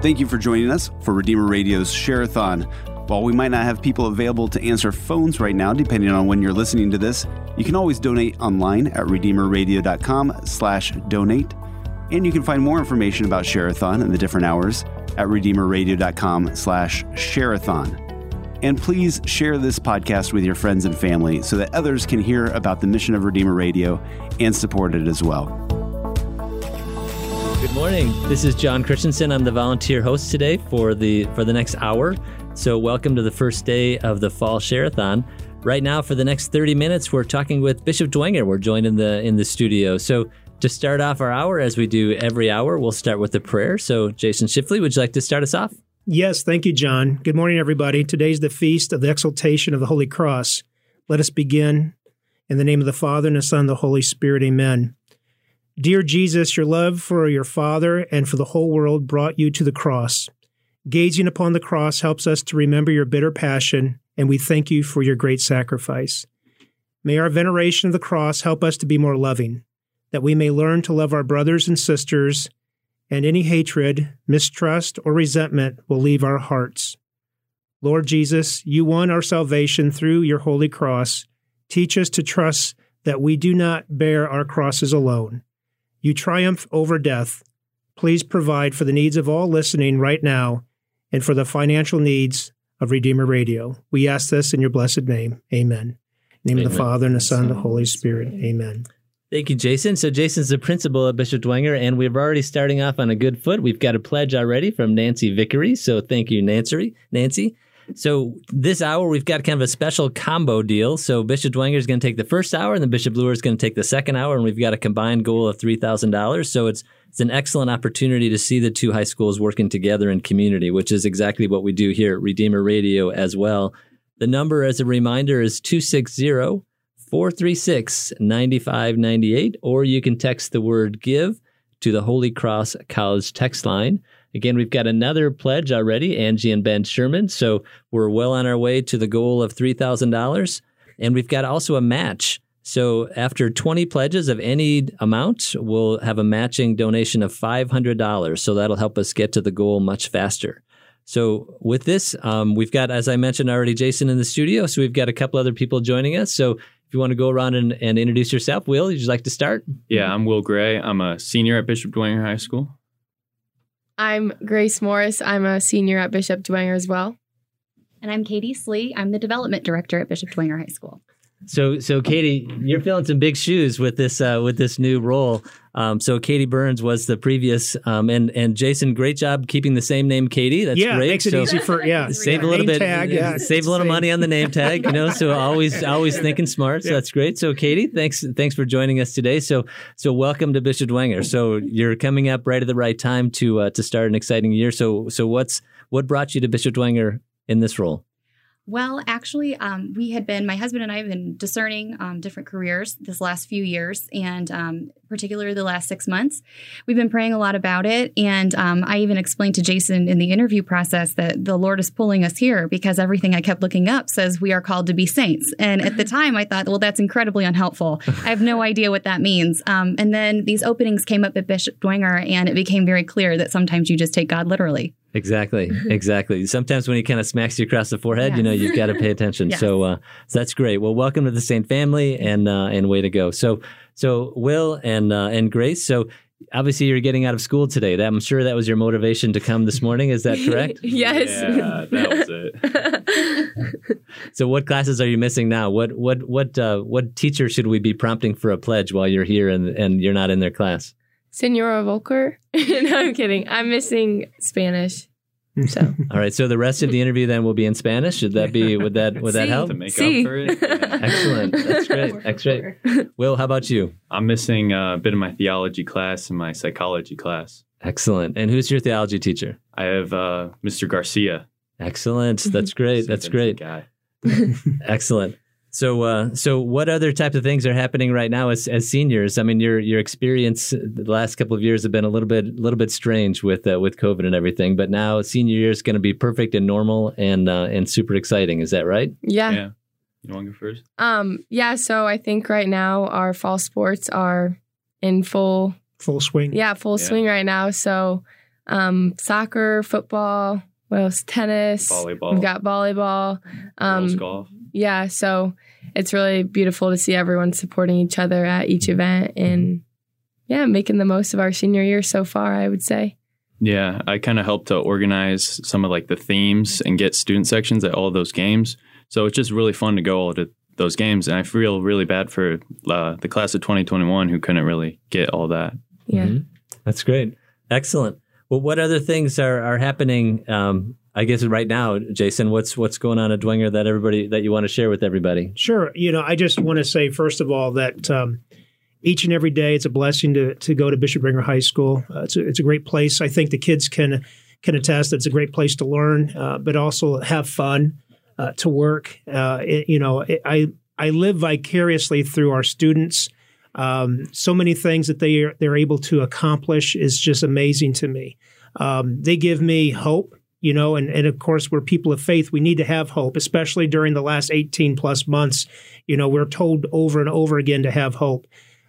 Thank you for joining us for Redeemer Radio's Share-a-thon. While we might not have people available to answer phones right now, depending on when you're listening to this, you can always donate online at redeemerradio.com slash donate. And you can find more information about Share-a-thon and the different hours at redeemerradio.com slash share-a-thon. And please share this podcast with your friends and family so that others can hear about the mission of Redeemer Radio and support it as well. Good morning. This is John Christensen. I'm the volunteer host today for the for the next hour. So welcome to the first day of the Fall Share-a-thon. Right now, for the next 30 minutes, we're talking with Bishop Dwenger. We're joined in the in the studio. So to start off our hour, as we do every hour, we'll start with a prayer. So Jason Shifley, would you like to start us off? Yes, thank you, John. Good morning, everybody. Today's the feast of the exaltation of the Holy Cross. Let us begin in the name of the Father and the Son and the Holy Spirit. Amen. Dear Jesus, your love for your Father and for the whole world brought you to the cross. Gazing upon the cross helps us to remember your bitter passion, and we thank you for your great sacrifice. May our veneration of the cross help us to be more loving, that we may learn to love our brothers and sisters, and any hatred, mistrust, or resentment will leave our hearts. Lord Jesus, you won our salvation through your holy cross. Teach us to trust that we do not bear our crosses alone. You triumph over death. Please provide for the needs of all listening right now and for the financial needs of Redeemer Radio. We ask this in your blessed name. Amen. In the name Amen. of the Father and the Son and the Holy Spirit. Amen. Thank you, Jason. So Jason's the principal at Bishop Dwenger, and we're already starting off on a good foot. We've got a pledge already from Nancy Vickery. So thank you, Nancy. Nancy. So this hour we've got kind of a special combo deal. So Bishop Dwenger is going to take the first hour, and then Bishop Luer is going to take the second hour, and we've got a combined goal of three thousand dollars. So it's it's an excellent opportunity to see the two high schools working together in community, which is exactly what we do here at Redeemer Radio as well. The number, as a reminder, is 260 436 9598, or you can text the word give to the Holy Cross College text line. Again, we've got another pledge already, Angie and Ben Sherman. So we're well on our way to the goal of $3,000. And we've got also a match. So after 20 pledges of any amount, we'll have a matching donation of $500. So that'll help us get to the goal much faster. So with this, um, we've got, as I mentioned already, Jason in the studio. So we've got a couple other people joining us. So if you want to go around and, and introduce yourself, Will, would you like to start? Yeah, I'm Will Gray. I'm a senior at Bishop Dwenger High School. I'm Grace Morris. I'm a senior at Bishop Dwenger as well. And I'm Katie Slee. I'm the development director at Bishop Dwenger High School. So, so Katie, you're filling some big shoes with this uh, with this new role. Um, so, Katie Burns was the previous, um, and and Jason, great job keeping the same name, Katie. That's yeah, great. makes it So easy for yeah. Save a little bit, Tag, yeah, save a little same. money on the name tag, you know. So always, always thinking smart. So Yeah. that's great. So Katie, thanks, thanks for joining us today. So, so welcome to Bishop Dwenger. So you're coming up right at the right time to uh, to start an exciting year. So, so what's what brought you to Bishop Dwenger in this role? Well, actually, um, we had been, my husband and I have been discerning um, different careers this last few years, and um, particularly the last six months. We've been praying a lot about it. And um, I even explained to Jason in the interview process that the Lord is pulling us here because everything I kept looking up says we are called to be saints. And at the time, I thought, well, that's incredibly unhelpful. I have no idea what that means. Um, and then these openings came up at Bishop Dwenger, and it became very clear that sometimes you just take God literally. Exactly, exactly. Sometimes when he kind of smacks you across the forehead, you know you've got to pay attention. Yes. So, uh, so that's great. Well, welcome to the Saint family, and uh, and way to go. So, so Will and uh, and Grace. So, obviously, you're getting out of school today. That, I'm sure that was your motivation to come this morning. Is that correct? yes. Yeah, that was it. so, what classes are you missing now? What what what uh, what teacher should we be prompting for a pledge while you're here and and you're not in their class? Senora Volker. no, I'm kidding. I'm missing Spanish. So All right. So the rest of the interview then will be in Spanish. Should that be? Would that would that help? to make See. up for it. Yeah. Excellent. That's great. That's great. Will, how about you? I'm missing uh, a bit of my theology class and my psychology class. Excellent. And who's your theology teacher? I have uh, Mr. Garcia. Excellent. That's great. That's great. Guy. Excellent. So, uh, so what other types of things are happening right now as, as seniors? I mean, your your experience the last couple of years have been a little bit a little bit strange with uh, with COVID and everything, but now senior year is going to be perfect and normal and uh, and super exciting. Is that right? yeah. Yeah. You want to go first? Um, yeah, so I think right now our fall sports are in full Full swing. yeah, full Yeah. swing right now. So um, soccer, football, what else? Tennis, Volleyball. We've got volleyball. Girls Um, golf. Yeah, so it's really beautiful to see everyone supporting each other at each event and yeah, making the most of our senior year so far. I would say. Yeah, I kind of helped to organize some of like the themes and get student sections at all those games. So it's just really fun to go all to those games, and I feel really bad for uh, the class of 2021 who couldn't really get all that. Yeah. Mhm. That's great. Excellent. Well, what other things are, are happening? Um, I guess right now, Jason, what's what's going on at Dwenger that everybody that you want to share with everybody? Sure. You know, I just want to say first of all that um, each and every day it's a blessing to to go to Bishop Dwenger High School. Uh, it's a, it's a great place. I think the kids can can attest that it's a great place to learn, uh, but also have fun, uh, to work. Uh, it- you know, it, I I live vicariously through our students. Um, so many things that they are, they're able to accomplish is just amazing to me. Um, they give me hope you know, and, and of course, we're people of faith. We need to have hope, especially during the last 18 plus months. You know, we're told over and over again to have hope.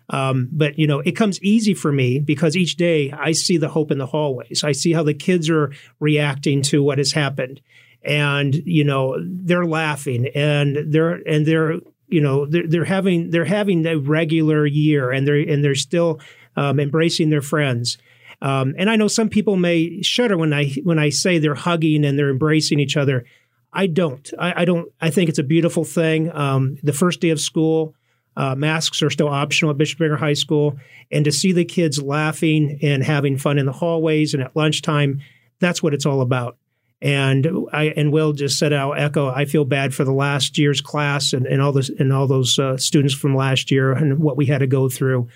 Um, but, you know, it comes easy for me because each day I see the hope in the hallways. I see how the kids are reacting to what has happened. And, you know, they're laughing and they're, and they're, you know, they're, they're having, they're having a regular year and they're, and they're still um, embracing their friends. Um, and I know some people may shudder when I when I say they're hugging and they're embracing each other. I don't. I, I don't. I think it's a beautiful thing. Um, the first day of school, uh, masks are still optional at Bishop Dwenger High School, and to see the kids laughing and having fun in the hallways and at lunchtime, that's what it's all about. And I and Will just said, "I'll echo. I feel bad for the last year's class and, and all this and all those uh, students from last year and what we had to go through."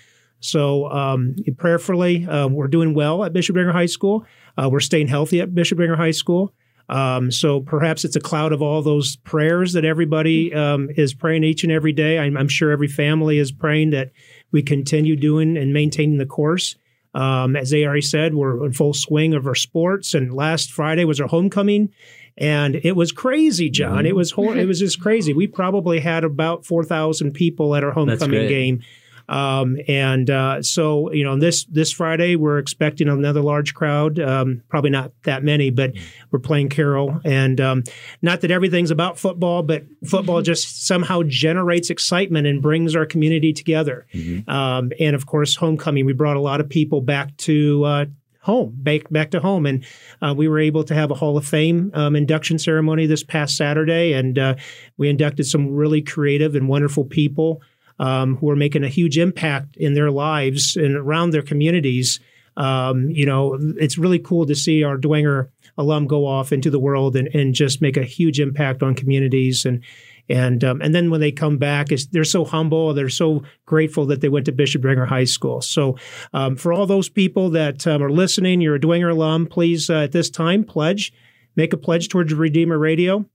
So, um, prayerfully, uh, we're doing well at Bishop Dwenger High School. Uh, we're staying healthy at Bishop Dwenger High School. Um, so perhaps it's a cloud of all those prayers that everybody um, is praying each and every day. I'm, I'm sure every family is praying that we continue doing and maintaining the course. Um, as they already said, we're in full swing of our sports. And last Friday was our homecoming, and it was crazy, John. It was hor- it was just crazy. We probably had about four thousand people at our homecoming game. Um, and uh, so, you know, this this Friday we're expecting another large crowd. Um, probably not that many, but we're playing Carroll. And um, not that everything's about football, but football just somehow generates excitement and brings our community together. Um, and of course, homecoming, we brought a lot of people back to. Uh, Home, back back to home, and uh, we were able to have a Hall of Fame um, induction ceremony this past Saturday, and uh, we inducted some really creative and wonderful people um, who are making a huge impact in their lives and around their communities. Um, you know, it's really cool to see our Dwenger alum go off into the world and, and just make a huge impact on communities and and um, and then when they come back, they're so humble, they're so grateful that they went to Bishop Dwenger High School. So, um, for all those people that um, are listening, you're a Dwenger alum, please uh, at this time pledge, make a pledge towards Redeemer Radio.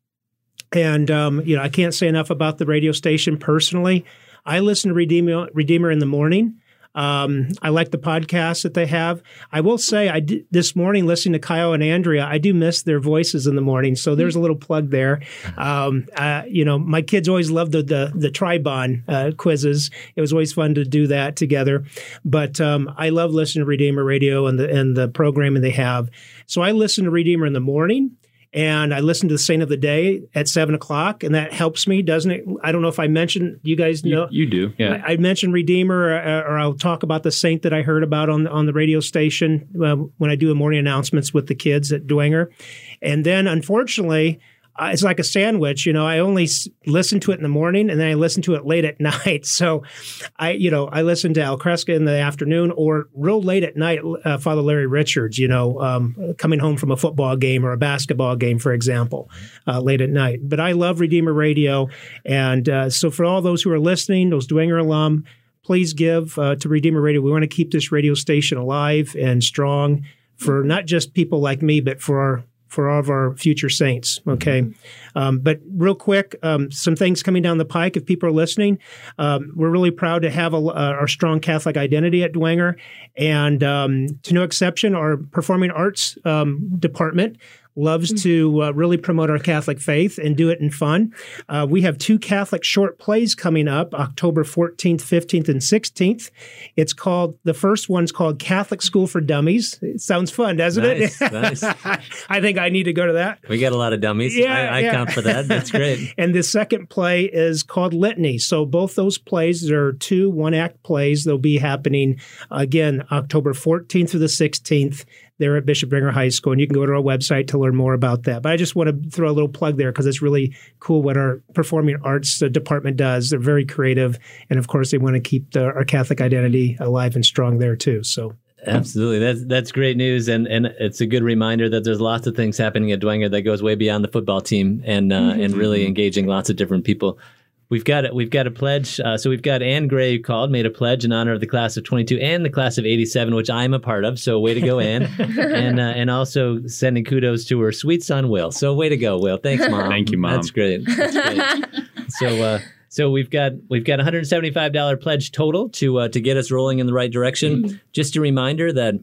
And um, you know, I can't say enough about the radio station personally. I listen to Redeemer, Redeemer in the morning. Um, I like the podcast that they have. I will say, I this morning listening to Kyle and Andrea, I do miss their voices in the morning. So there's a little plug there. Um, uh, you know, my kids always loved the the, the Tribon uh, quizzes. It was always fun to do that together. But um, I love listening to Redeemer Radio and the and the programming they have. So I listen to Redeemer in the morning and I listen to the Saint of the Day at seven o'clock, and that helps me, doesn't it? I don't know if I mentioned you guys know. you do, yeah. I, I mentioned Redeemer, or, or I'll talk about the saint that I heard about on on the radio station uh, when I do the morning announcements with the kids at Dwenger, and then unfortunately. It's like a sandwich, you know. I only s- listen to it in the morning, and then I listen to it late at night. So, I, you know, I listen to Al Kresta in the afternoon, or real late at night, uh, Father Larry Richards. You know, um, coming home from a football game or a basketball game, for example, uh, late at night. But I love Redeemer Radio, and uh, so for all those who are listening, those Dwenger alum, please give uh, to Redeemer Radio. We want to keep this radio station alive and strong for not just people like me, but for our for all of our future saints. Okay, um, but real quick, um, some things coming down the pike. If people are listening, um, we're really proud to have a, uh, our strong Catholic identity at Dwenger, and um, to no exception, our performing arts um, department loves to uh, really promote our Catholic faith and do it in fun. Uh, we have two Catholic short plays coming up October 14th, 15th, and 16th. It's called, the first one's called Catholic School for Dummies. It sounds fun, doesn't Nice, it? nice. I think I need to go to that. We got a lot of dummies. Yeah, I, I yeah. count for that. That's great. And the second play is called Litany. So both those plays there are two one act plays. They'll be happening again October 14th through the 16th there at Bishop Dwenger High School. And you can go to our website to learn more about that. But I just want to throw a little plug there because it's really cool what our performing arts uh, department does. They're very creative. And of course, they want to keep the, our Catholic identity alive and strong there too. So Absolutely, that's that's great news, and and it's a good reminder that there's lots of things happening at Dwenger that goes way beyond the football team, and uh, and really engaging lots of different people. We've got it. we've got a pledge. Uh, so we've got Anne Gray who called, made a pledge in honor of the class of 22 and the class of 87, which I'm a part of. So way to go, Ann, and uh, and also sending kudos to her sweet son Will. So way to go, Will. Thanks, mom. Thank you, Mom. That's great. That's great. so uh, so we've got we've got a hundred seventy five dollar pledge total to uh, to get us rolling in the right direction. Just a reminder that.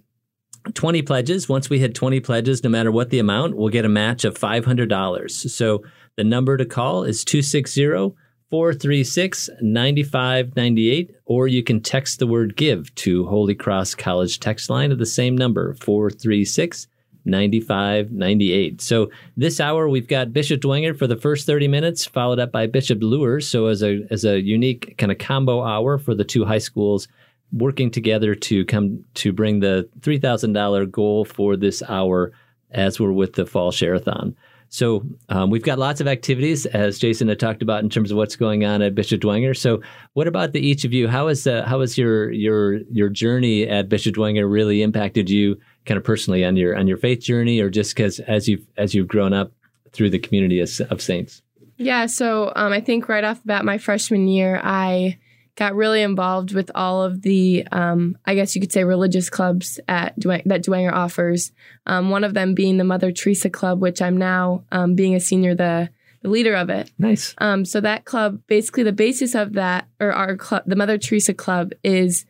20 pledges. Once we hit 20 pledges, no matter what the amount, we'll get a match of $500. So the number to call is 260 436 9598, or you can text the word give to Holy Cross College text line of the same number, 436 9598. So this hour we've got Bishop Dwenger for the first 30 minutes, followed up by Bishop Luers. So as a as a unique kind of combo hour for the two high schools working together to come to bring the $3,000 goal for this hour as we're with the fall share-a-thon. So um, we've got lots of activities, as Jason had talked about, in terms of what's going on at Bishop Dwenger. So, what about the each of you? How has uh, how has your your your journey at Bishop Dwenger really impacted you, kind of personally, on your on your faith journey, or just because as you've as you've grown up through the community of, of saints? Yeah, so um, I think right off the bat, my freshman year, I got really involved with all of the, um, I guess you could say, religious clubs at Dwang- that Dwenger offers. Um, one of them being the Mother Teresa Club, which I'm now, um, being a senior, the the leader of it. Nice. Um, so that club, basically, the basis of that, or our club, the Mother Teresa Club, is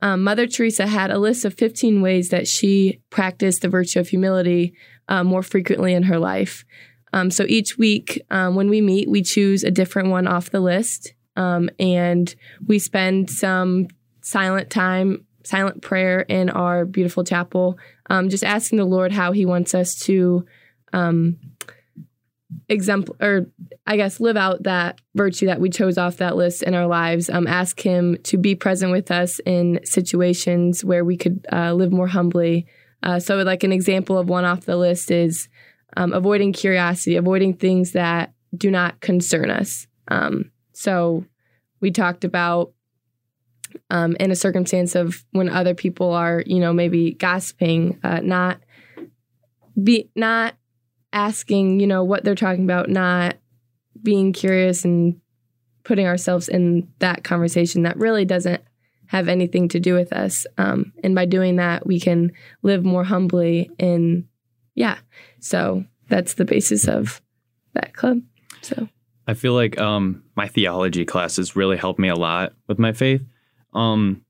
um, Mother Teresa had a list of 15 ways that she practiced the virtue of humility uh, more frequently in her life. Um, so each week um, when we meet, we choose a different one off the list, um, and we spend some silent time, silent prayer in our beautiful chapel, um, just asking the Lord how He wants us to um, or I guess live out that virtue that we chose off that list in our lives. Um, ask Him to be present with us in situations where we could uh, live more humbly. Uh, so, like an example of one off the list is um, avoiding curiosity, avoiding things that do not concern us. Um, so, we talked about um, in a circumstance of when other people are, you know, maybe gossiping, uh, not be not asking, you know, what they're talking about, not being curious and putting ourselves in that conversation that really doesn't have anything to do with us. Um, and by doing that, we can live more humbly. And yeah, so that's the basis of that club. So I feel like um, my theology classes really helped me a lot with my faith. Um,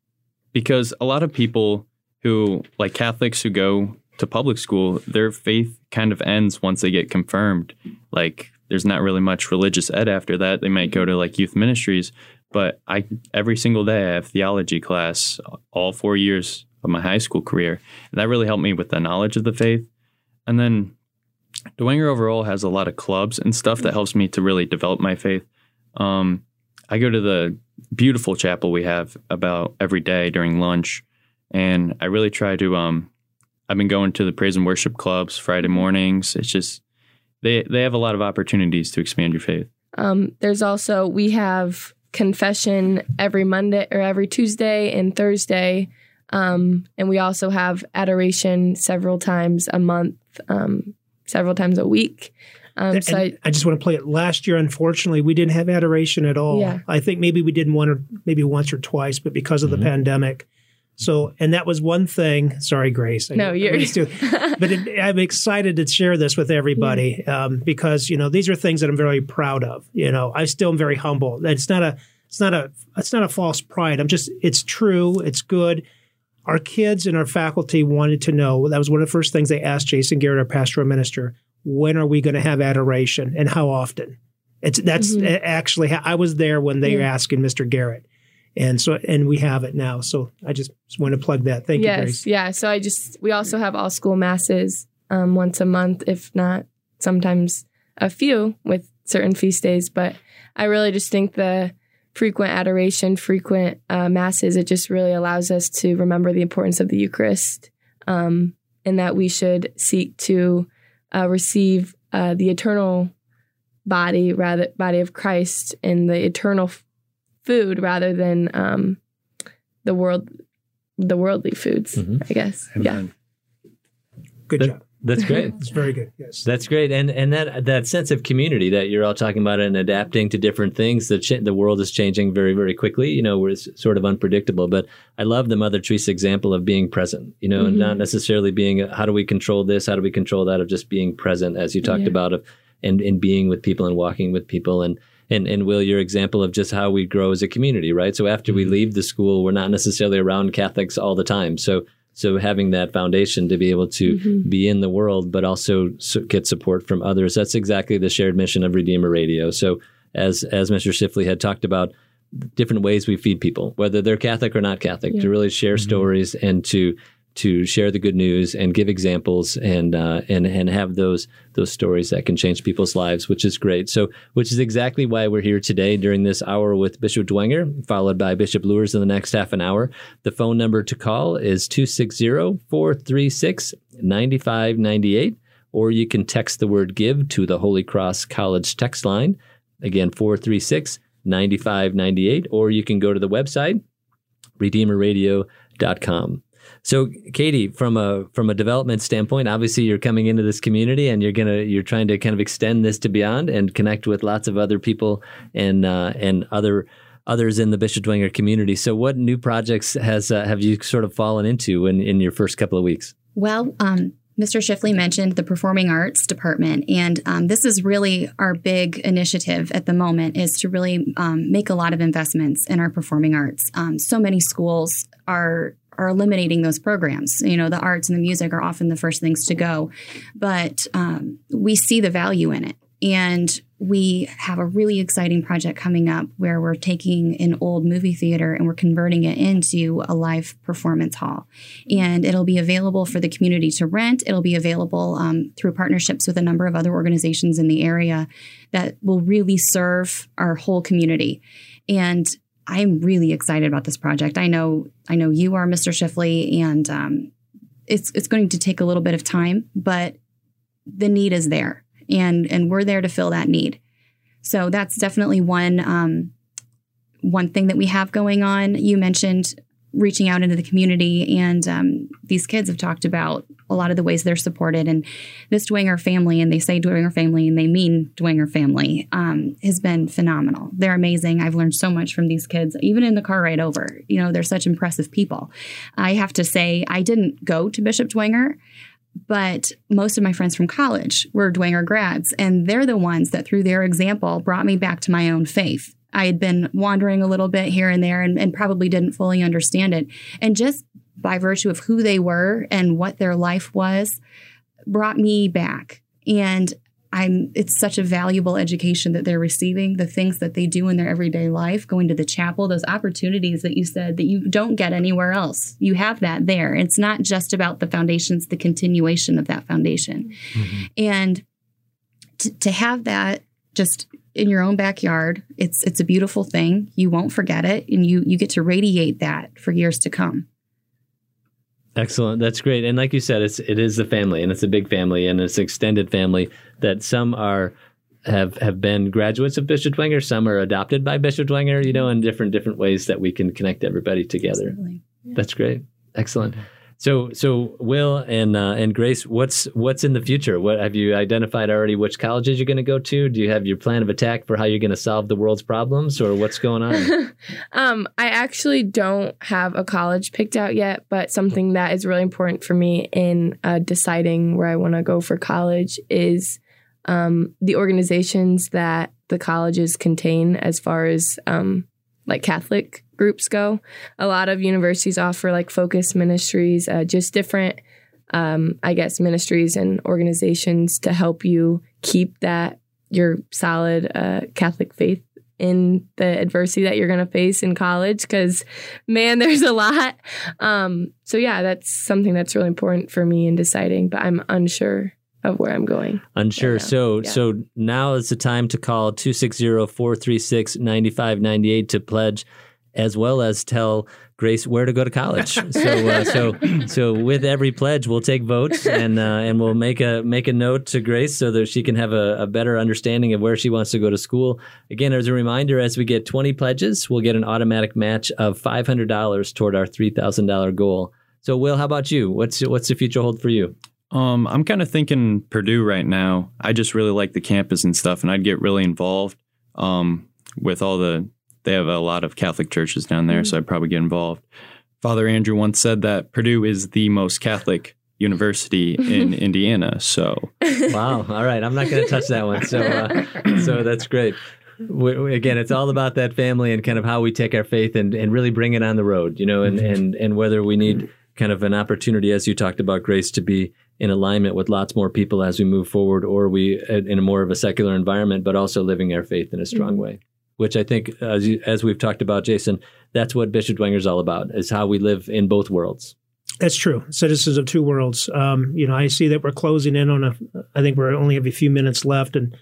because a lot of people who, like Catholics who go to public school, their faith kind of ends once they get confirmed. Like, there's not really much religious ed after that. They might go to like youth ministries, but I every single day I have theology class all four years of my high school career, and that really helped me with the knowledge of the faith. And then Dwenger overall has a lot of clubs and stuff that helps me to really develop my faith. Um, I go to the beautiful chapel we have about every day during lunch, and I really try to. Um, I've been going to the praise and worship clubs Friday mornings. It's just they they have a lot of opportunities to expand your faith. Um, there's also we have confession every Monday or every Tuesday and Thursday, um, and we also have adoration several times a month, um, several times a week. Um, so I, I just want to play it. Last year, unfortunately, we didn't have adoration at all. Yeah. I think maybe we did one or maybe once or twice, but because of the pandemic. So, and that was one thing. Sorry, Grace. I- No, you're- used to- but it, I'm excited to share this with everybody um, because you know these are things that I'm very proud of. You know, I still am very humble. It's not a, it's not a, it's not a false pride. I'm just, it's true. It's good. Our kids and our faculty wanted to know. That was one of the first things they asked Jason Garrett, our pastoral minister. when are we going to have adoration and how often? It's that's Mhm. actually I was there when they were Yeah. asking Mr. Garrett, and so and we have it now. So I just want to plug that. Thank yes, you, Grace. yeah. So I just we also have all school masses um, once a month, if not sometimes a few with certain feast days. But I really just think the frequent adoration, frequent uh, masses, it just really allows us to remember the importance of the Eucharist, um, and that we should seek to uh, receive uh, the eternal body, rather body of Christ, and the eternal f- food rather than um, the world the worldly foods, Mhm. I guess. Yeah. Good That- job. That's great. It's very good. Yes. That's great, and and that that sense of community that you're all talking about and adapting to different things. The ch- the world is changing very very quickly. You know, where it's sort of unpredictable. But I love the Mother Teresa example of being present. You know, and Mhm. not necessarily being a, how do we control this, how do we control that, of just being present, as you talked Yeah. about, of and and being with people and walking with people and. And, and Will, your example of just how we grow as a community, right? So after we leave the school, we're not necessarily around Catholics all the time. So so having that foundation to be able to Mhm. be in the world, but also get support from others. That's exactly the shared mission of Redeemer Radio. So, as as Mr. Shifley had talked about, different ways we feed people, whether they're Catholic or not Catholic, Yeah. to really share stories and to to share the good news and give examples and uh, and and have those those stories that can change people's lives, which is great. So, which is exactly why we're here today during this hour with Bishop Dwenger, followed by Bishop Luers in the next half an hour. The phone number to call is 260 436 9598, or you can text the word give to the Holy Cross College text line. Again, 436 9598, or you can go to the website, redeemerradio.com. So, Katie, from a from a development standpoint, obviously you're coming into this community and you're gonna you're trying to kind of extend this to beyond and connect with lots of other people and uh, and other others in the Bishop Dwenger community. So, what new projects has uh, have you sort of fallen into in, in your first couple of weeks? Well, um, Mr. Shifley mentioned the Performing Arts Department, and um, this is really our big initiative at the moment is to really um, make a lot of investments in our performing arts. Um, so many schools are are eliminating those programs. You know, the arts and the music are often the first things to go, but um, we see the value in it. And we have a really exciting project coming up where we're taking an old movie theater and we're converting it into a live performance hall and it'll be available for the community to rent. It'll be available um, through partnerships with a number of other organizations in the area that will really serve our whole community. And I'm really excited about this project. I know, I know you are, Mr. Shifley, and um, it's it's going to take a little bit of time, but the need is there, and and we're there to fill that need. So that's definitely one um, one thing that we have going on. You mentioned reaching out into the community, and um, these kids have talked about a lot of the ways they're supported. And this Dwenger family, and they say Dwenger family, and they mean Dwenger family, um, has been phenomenal. They're amazing. I've learned so much from these kids, even in the car ride over. You know, they're such impressive people. I have to say, I didn't go to Bishop Dwenger. But most of my friends from college were Dwenger grads, and they're the ones that, through their example, brought me back to my own faith. I had been wandering a little bit here and there and, and probably didn't fully understand it. And just by virtue of who they were and what their life was, brought me back. And I'm it's such a valuable education that they're receiving, the things that they do in their everyday life, going to the chapel, those opportunities that you said that you don't get anywhere else. You have that there. It's not just about the foundations, the continuation of that foundation. Mm-hmm. And to, to have that just in your own backyard, it's it's a beautiful thing. You won't forget it and you you get to radiate that for years to come. Excellent. That's great. And like you said, it's it is a family and it's a big family and it's an extended family that some are have have been graduates of Bishop Dwenger, some are adopted by Bishop Dwenger, you know, in different different ways that we can connect everybody together. Absolutely. That's great. Excellent. Mm-hmm. So so Will and uh, and Grace, what's what's in the future? What have you identified already? Which colleges you're going to go to? Do you have your plan of attack for how you're going to solve the world's problems, or what's going on? um, I actually don't have a college picked out yet, but something that is really important for me in uh, deciding where I want to go for college is um, the organizations that the colleges contain, as far as um, like Catholic groups go. A lot of universities offer like focus ministries, uh, just different um, I guess, ministries and organizations to help you keep that your solid uh, Catholic faith in the adversity that you're going to face in college because man there's a lot um, so yeah that's something that's really important for me in deciding but i'm unsure of where i'm going unsure right so Yeah. so now is the time to call 260-436-9598 to pledge as well as tell Grace where to go to college. so uh, so so with every pledge, we'll take votes and uh, and we'll make a make a note to Grace so that she can have a, a better understanding of where she wants to go to school. Again, as a reminder, as we get 20 pledges, we'll get an automatic match of $500 toward our $3,000 goal. So, Will, how about you? What's what's the future hold for you? Um, I'm kind of thinking Purdue right now. I just really like the campus and stuff, and I'd get really involved um, with all the. They have a lot of Catholic churches down there, so mm-hmm. I'd probably get involved. Father Andrew once said that Purdue is the most Catholic university in mm-hmm. Indiana. So Wow. All right. I'm not going to touch that one. So, uh, so that's great. We, we- again, it's all about that family and kind of how we take our faith and, and really bring it on the road, you know, and, mm-hmm. and, and whether we need kind of an opportunity, as you talked about, Grace, to be in alignment with lots more people as we move forward, or we in a more of a secular environment, but also living our faith in a strong way. Which I think, as you, as we've talked about, Jason, that's what Bishop Dwenger is all about: is how we live in both worlds. That's true. Citizens of two worlds. Um, you know, I see that we're closing in on a. I think we're only have a few minutes left, and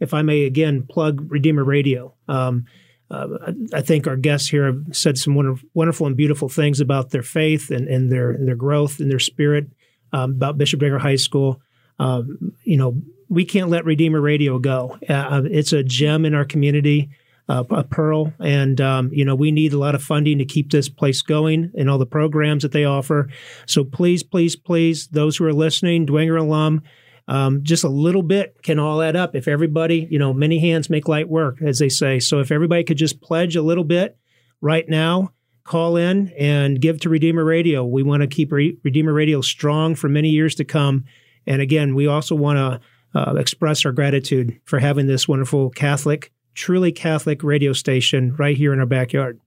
if I may again plug Redeemer Radio. Um, uh, I think our guests here have said some wonderful, wonderful and beautiful things about their faith and, and their and their growth and their spirit um, about Bishop Dwenger High School. Um, you know, we can't let Redeemer Radio go. Uh, it's a gem in our community uh, a pearl. And, um, you know, we need a lot of funding to keep this place going and all the programs that they offer. So please, please, please, those who are listening, Dwenger alum, um, just a little bit can all add up. If everybody, you know, many hands make light work, as they say. So if everybody could just pledge a little bit right now, call in and give to Redeemer Radio. We want to keep Re- Redeemer Radio strong for many years to come. And again, we also want to uh, express our gratitude for having this wonderful Catholic, truly Catholic radio station right here in our backyard.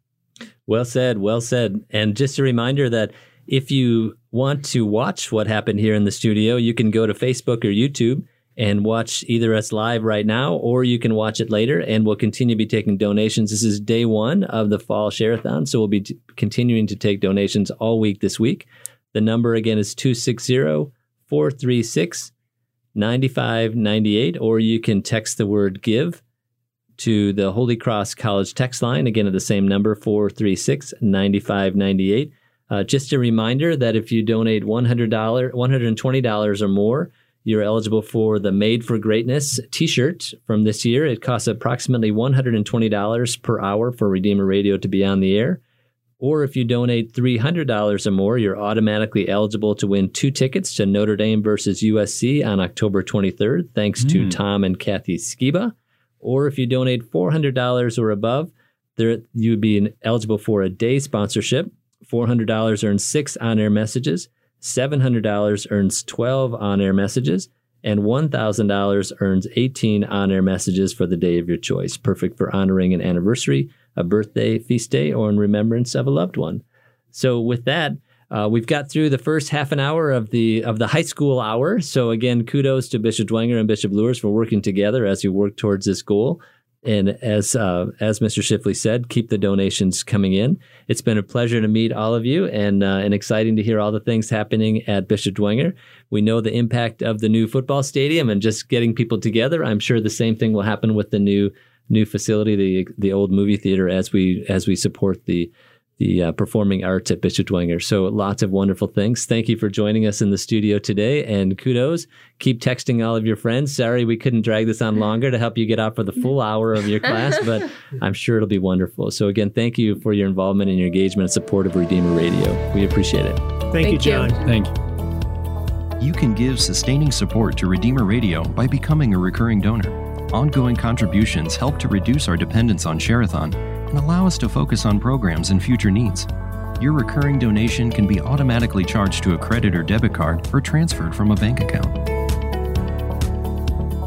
Well said, well said. And just a reminder that if you want to watch what happened here in the studio, you can go to Facebook or YouTube and watch either us live right now or you can watch it later and we'll continue to be taking donations. This is day one of the fall share-a-thon, so we'll be t- continuing to take donations all week this week. The number again is 260 436 9598 or you can text the word give to the Holy Cross College text line, again at the same number, 436 9598. Uh, just a reminder that if you donate $100, $120 or more, you're eligible for the Made for Greatness t shirt from this year. It costs approximately $120 per hour for Redeemer Radio to be on the air. Or if you donate $300 or more, you're automatically eligible to win two tickets to Notre Dame versus USC on October 23rd, thanks to Tom and Kathy Skiba or if you donate $400 or above, there you would be eligible for a day sponsorship. $400 earns six on air messages, $700 earns 12 on air messages, and $1,000 earns 18 on air messages for the day of your choice. Perfect for honoring an anniversary, a birthday, feast day, or in remembrance of a loved one. So, with that, uh, we've got through the first half an hour of the of the high school hour. So again, kudos to Bishop Dwenger and Bishop Luers for working together as we work towards this goal. And as uh, as Mr. Shifley said, keep the donations coming in. It's been a pleasure to meet all of you, and uh, and exciting to hear all the things happening at Bishop Dwenger. We know the impact of the new football stadium and just getting people together. I'm sure the same thing will happen with the new new facility, the the old movie theater, as we as we support the the uh, performing arts at Bishop Dwenger. So lots of wonderful things. Thank you for joining us in the studio today, and kudos. Keep texting all of your friends. Sorry we couldn't drag this on longer to help you get out for the full hour of your class, but I'm sure it'll be wonderful. So again, thank you for your involvement and your engagement and support of Redeemer Radio. We appreciate it. Thank, Thank you, you. John. thank you. You can give sustaining support to Redeemer Radio by becoming a recurring donor. Ongoing contributions help to reduce our dependence on Share-a-thon and allow us to focus on programs and future needs. Your recurring donation can be automatically charged to a credit or debit card or transferred from a bank account.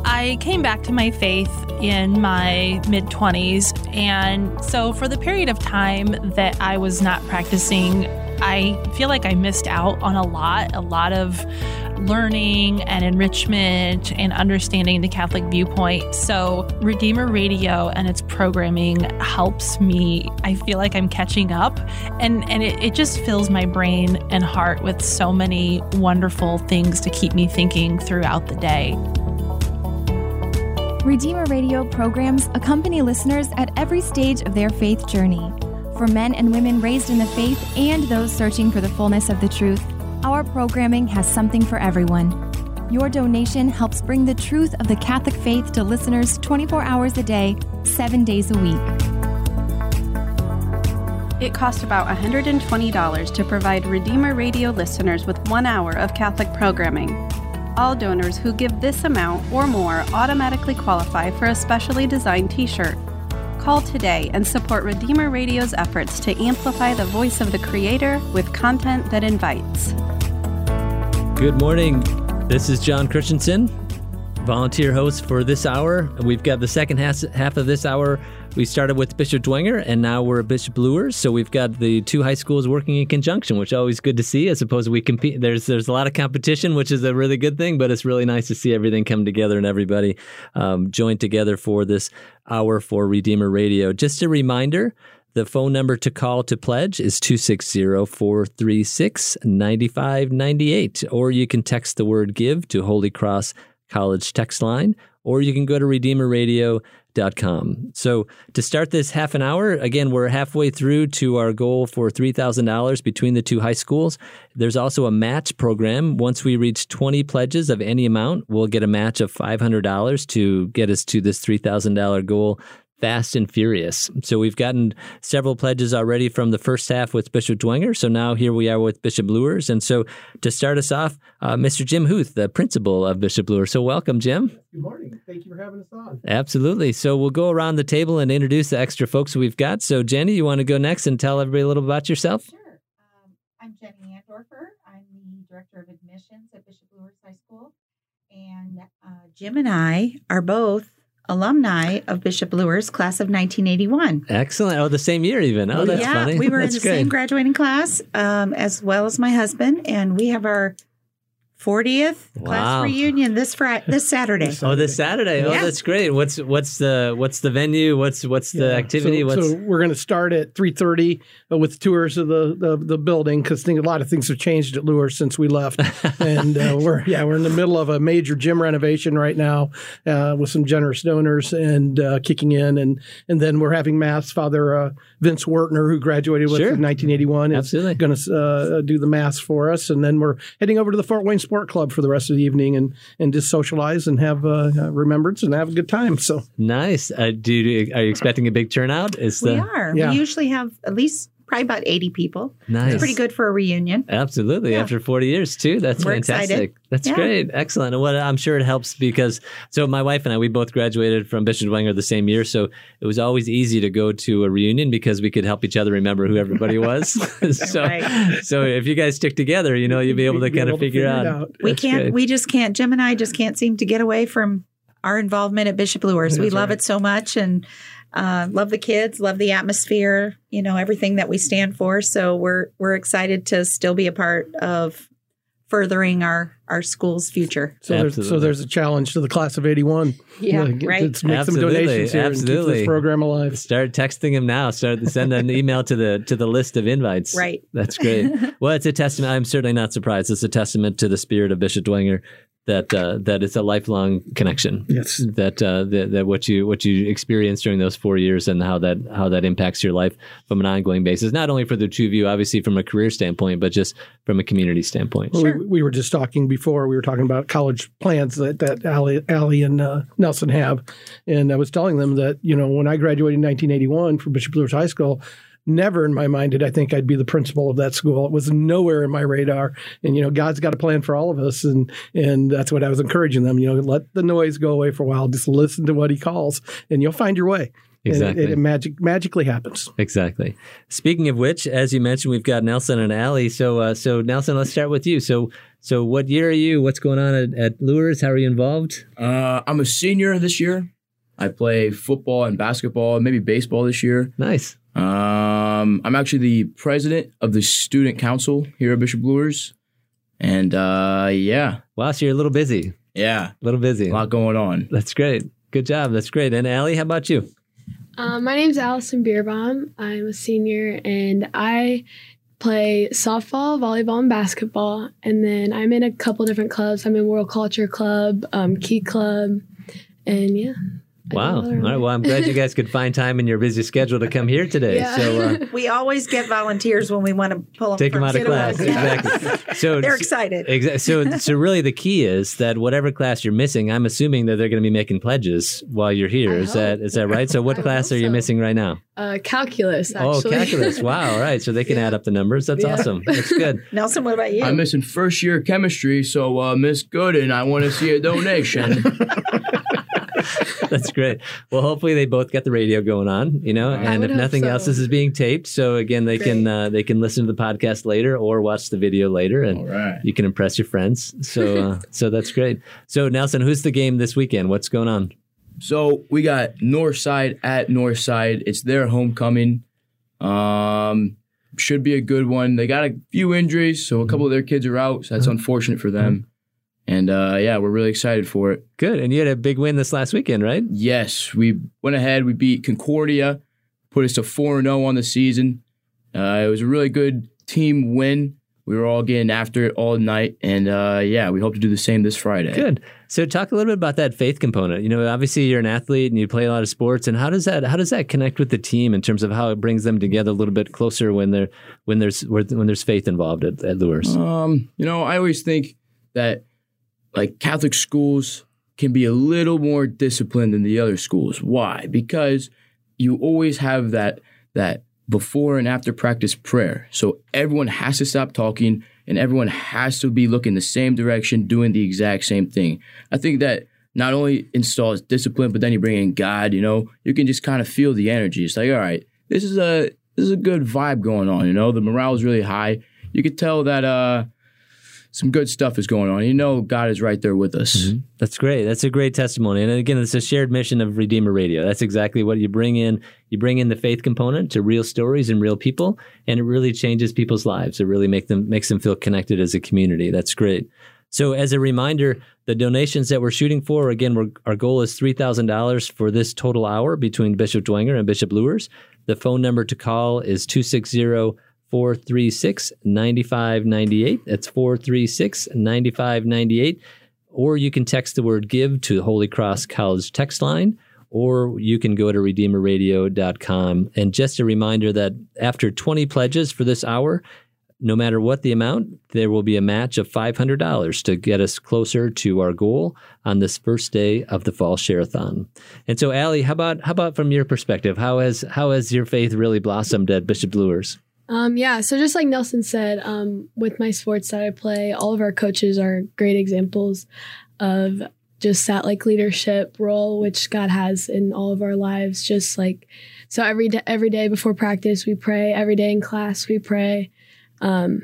I came back to my faith in my mid 20s. And so, for the period of time that I was not practicing I feel like I missed out on a lot, a lot of learning and enrichment and understanding the Catholic viewpoint. So, Redeemer Radio and its programming helps me. I feel like I'm catching up, and, and it, it just fills my brain and heart with so many wonderful things to keep me thinking throughout the day. Redeemer Radio programs accompany listeners at every stage of their faith journey. For men and women raised in the faith and those searching for the fullness of the truth, our programming has something for everyone. Your donation helps bring the truth of the Catholic faith to listeners 24 hours a day, 7 days a week. It costs about $120 to provide Redeemer Radio listeners with one hour of Catholic programming. All donors who give this amount or more automatically qualify for a specially designed t shirt. Call today and support Redeemer Radio's efforts to amplify the voice of the Creator with content that invites. Good morning. This is John Christensen, volunteer host for this hour. We've got the second half, half of this hour. We started with Bishop Dwenger, and now we're Bishop Luers. So we've got the two high schools working in conjunction, which is always good to see. As opposed we compete, there's there's a lot of competition, which is a really good thing. But it's really nice to see everything come together and everybody um, joined together for this hour for Redeemer Radio. Just a reminder. The phone number to call to pledge is 260 436 9598. Or you can text the word give to Holy Cross College text line, or you can go to redeemerradio.com. So to start this half an hour, again, we're halfway through to our goal for $3,000 between the two high schools. There's also a match program. Once we reach 20 pledges of any amount, we'll get a match of $500 to get us to this $3,000 goal fast and furious. So we've gotten several pledges already from the first half with Bishop Dwenger. So now here we are with Bishop Luers. And so to start us off, uh, Mr. Jim Huth, the principal of Bishop Luers. So welcome, Jim. Good morning. Thank you for having us on. Absolutely. So we'll go around the table and introduce the extra folks we've got. So Jenny, you want to go next and tell everybody a little about yourself? Sure. Um, I'm Jenny Andorfer. I'm the director of admissions at Bishop Luers High School. And uh, Jim and I are both alumni of Bishop Luers, class of 1981. Excellent. Oh, the same year even. Oh, that's yeah, funny. we were that's in the great. same graduating class, um, as well as my husband, and we have our 40th Wow. class reunion this Friday, this Saturday. Oh, this Saturday. Oh, Yeah. that's great. What's what's the what's the venue? What's what's the Yeah. activity? So, what's so we're going to start at three thirty with tours of the the, the building because a lot of things have changed at Lure since we left, and uh, we're yeah we're in the middle of a major gym renovation right now uh, with some generous donors and uh, kicking in, and and then we're having mass. Father uh, Vince Wertner, who graduated with Sure. in nineteen eighty one, is going to uh, do the mass for us, and then we're heading over to the Fort Wayne Sport Club for the rest of the evening and and just socialize and have uh, uh, remembrance and have a good time. So. nice. Uh, do you, are you expecting a big turnout? Is we the are. Yeah. We usually have at least probably about 80 people. nice? It's pretty good for a reunion. Absolutely. Yeah. After 40 years, too. That's We're fantastic. excited. That's Yeah. great. Excellent. And what I'm sure it helps because, so my wife and I, we both graduated from Bishop Dwenger the same year. So it was always easy to go to a reunion because we could help each other remember who everybody was. so, Right. so if you guys stick together, you know, you'll be able to Be kind able of to figure it out. We That's can't. great. We just can't. Jim and I just can't seem to get away from our involvement at Bishop Luers. we love right. it so much and uh, love the kids, love the atmosphere. You know everything that we stand for. So we're we're excited to still be a part of furthering our our school's future. So there's, so there's a challenge to the class of 81. Yeah, get- right. Let's make Absolutely, some donations here and keep absolutely. this program alive. Start texting him now. Start send an email to the to the list of invites. Right. That's great. well, it's a testament. I'm certainly not surprised. It's a testament to the spirit of Bishop Dwenger that uh, that it's a lifelong connection. Yes. That, uh, that that what you what you experienced during those four years and how that how that impacts your life from an ongoing basis. Not only for the two of you, obviously from a career standpoint, but just from a community standpoint. Well, we, we were just talking before. We were talking about college plans that that Allie, Allie and uh, Nelson have, and I was telling them that you know when I graduated in 1981 from Bishop Luers High School, never in my mind did I think I'd be the principal of that school. It was nowhere in my radar. And you know, God's got a plan for all of us, and and that's what I was encouraging them. You know, let the noise go away for a while. Just listen to what He calls, and you'll find your way. And it- Exactly. it, magic magically happens. Exactly. Speaking of which, as you mentioned, we've got Nelson and Allie. So, uh, so Nelson, let's start with you. So, so what year are you? What's going on at, at Luers? How are you involved? Uh, I'm a senior this year. I play football and basketball, maybe baseball this year. Nice. Uh, Um, I'm actually the president of the student council here at Bishop Luers, and uh, yeah, Wow, so you're a little busy. yeah, A little busy. a lot going on. That's great. Good job. That's great. And Allie, how about you? Um, my is Allison Beerbaum. I'm a senior and I play softball, volleyball, and basketball. And then I'm in a couple different clubs. I'm in World Culture Club, um, Key Club, and yeah. I do Wow. All right. Well, I'm glad you guys could find time in your busy schedule to come here today. Yeah. So uh, We always get volunteers when we want to pull them. take them out of class. sit-around. Exactly. So They're excited. Exactly. So, so really, the key is that whatever class you're missing, I'm assuming that they're going to be making pledges while you're here. I Is that hope. is that right? So, what I class are you so. missing right now? Uh, calculus, actually. Oh, calculus. Wow. All right. So they can add up the numbers. That's Yeah. awesome. That's good. Nelson, what about you? I'm missing first year chemistry, so uh, Miss Gooden, I want to see a donation. That's great. Well, hopefully they both get the radio going on, you know, and if nothing so. else, this is being taped. So again, they can uh, they can listen to the podcast later or watch the video later, and All right. you can impress your friends. So uh, so that's great. So Nelson, who's the game this weekend? What's going on? So we got Northside at Northside. It's their homecoming. Um, should be a good one. They got a few injuries, so a couple of their kids are out. So that's unfortunate for them. And uh, yeah, we're really excited for it. Good. And you had a big win this last weekend, right? Yes, we went ahead. We beat Concordia, put us to 4 0 on the season. Uh, it was a really good team win. We were all getting after it all night, and uh, yeah, we hope to do the same this Friday. Good. So talk a little bit about that faith component. You know, obviously you're an athlete and you play a lot of sports, and how does that how does that connect with the team in terms of how it brings them together a little bit closer when there when there's when there's faith involved at, at Luers? Um, you know, I always think that like Catholic schools can be a little more disciplined than the other schools. Why? Because you always have that that before and after practice prayer. So everyone has to stop talking and everyone has to be looking the same direction, doing the exact same thing. I think that not only installs discipline, but then you bring in God, you know, you can just kind of feel the energy. It's like, all right, this is a this is a good vibe going on, you know. The morale is really high. You could tell that uh some good stuff is going on. You know, God is right there with us. Mm-hmm. That's great. That's a great testimony. And again, it's a shared mission of Redeemer Radio. That's exactly what you bring in. You bring in the faith component to real stories and real people, and it really changes people's lives. It really make them makes them feel connected as a community. That's great. So, as a reminder, the donations that we're shooting for, again, our goal is three thousand dollars for this total hour between Bishop Dwenger and Bishop Luers. The phone number to call is 260 436 9598. That's 436 9598 or you can text the word give to the Holy Cross College text line, or you can go to redeemerradio.com. And just a reminder that after 20 pledges for this hour, no matter what the amount, there will be a match of $500 to get us closer to our goal on this first day of the fall share-a-thon. And so, Allie, how about how about from your perspective? How has how has your faith really blossomed at Bishop Luers? Um, yeah, so just like Nelson said, um, with my sports that I play, all of our coaches are great examples of just that like leadership role which God has in all of our lives. Just like so, every day, every day before practice we pray. Every day in class we pray. Um,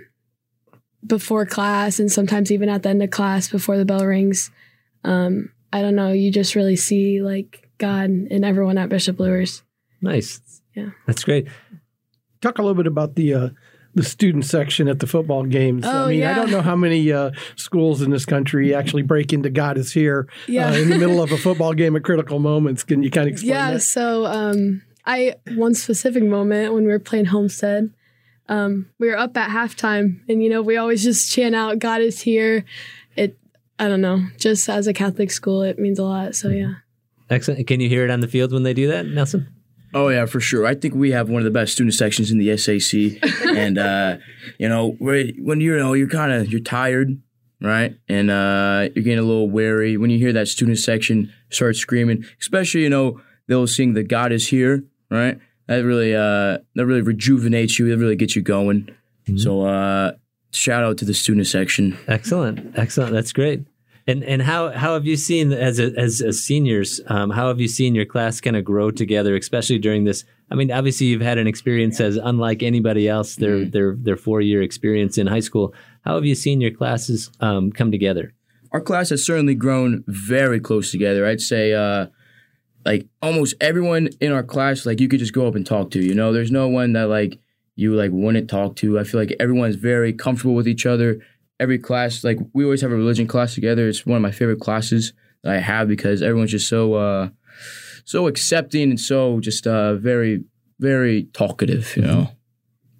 before class and sometimes even at the end of class before the bell rings. Um, I don't know. You just really see like God and everyone at Bishop Luers. Nice. Yeah. That's great. Talk a little bit about the uh, the student section at the football games. Oh, I mean, I don't know how many uh, schools in this country actually break into God is here Yeah. uh, in the middle of a football game at critical moments. Can you kind of explain yeah that? so um i one specific moment when we were playing homestead um we were up at halftime and you know we always just chant out god is here it i don't know just as a catholic school it means a lot so yeah Excellent. Can you hear it on the field when they do that, Nelson? Oh yeah, for sure. I think we have one of the best student sections in the SAC, and uh, you know, when you know you're kind of you're tired, right, and uh, you're getting a little wary when you hear that student section start screaming, especially you know they'll sing the God is here, right? That really uh, that really rejuvenates you. That really gets you going. So uh, shout out to the student section. Excellent, excellent. That's great. And and how how have you seen as a, as, as seniors? Um, how have you seen your class kind of grow together, especially during this? I mean, obviously you've had an experience as unlike anybody else. Their their their four year experience in high school. How have you seen your classes um, come together? our class has certainly grown very close together. I'd say, uh, like almost everyone in our class, like you could just go up and talk to. You know, there's no one that like you like wouldn't talk to. I feel like everyone's very comfortable with each other. Every class, like we always have a religion class together. It's one of my favorite classes that I have because everyone's just so uh, so accepting and so just uh, very very talkative. You know.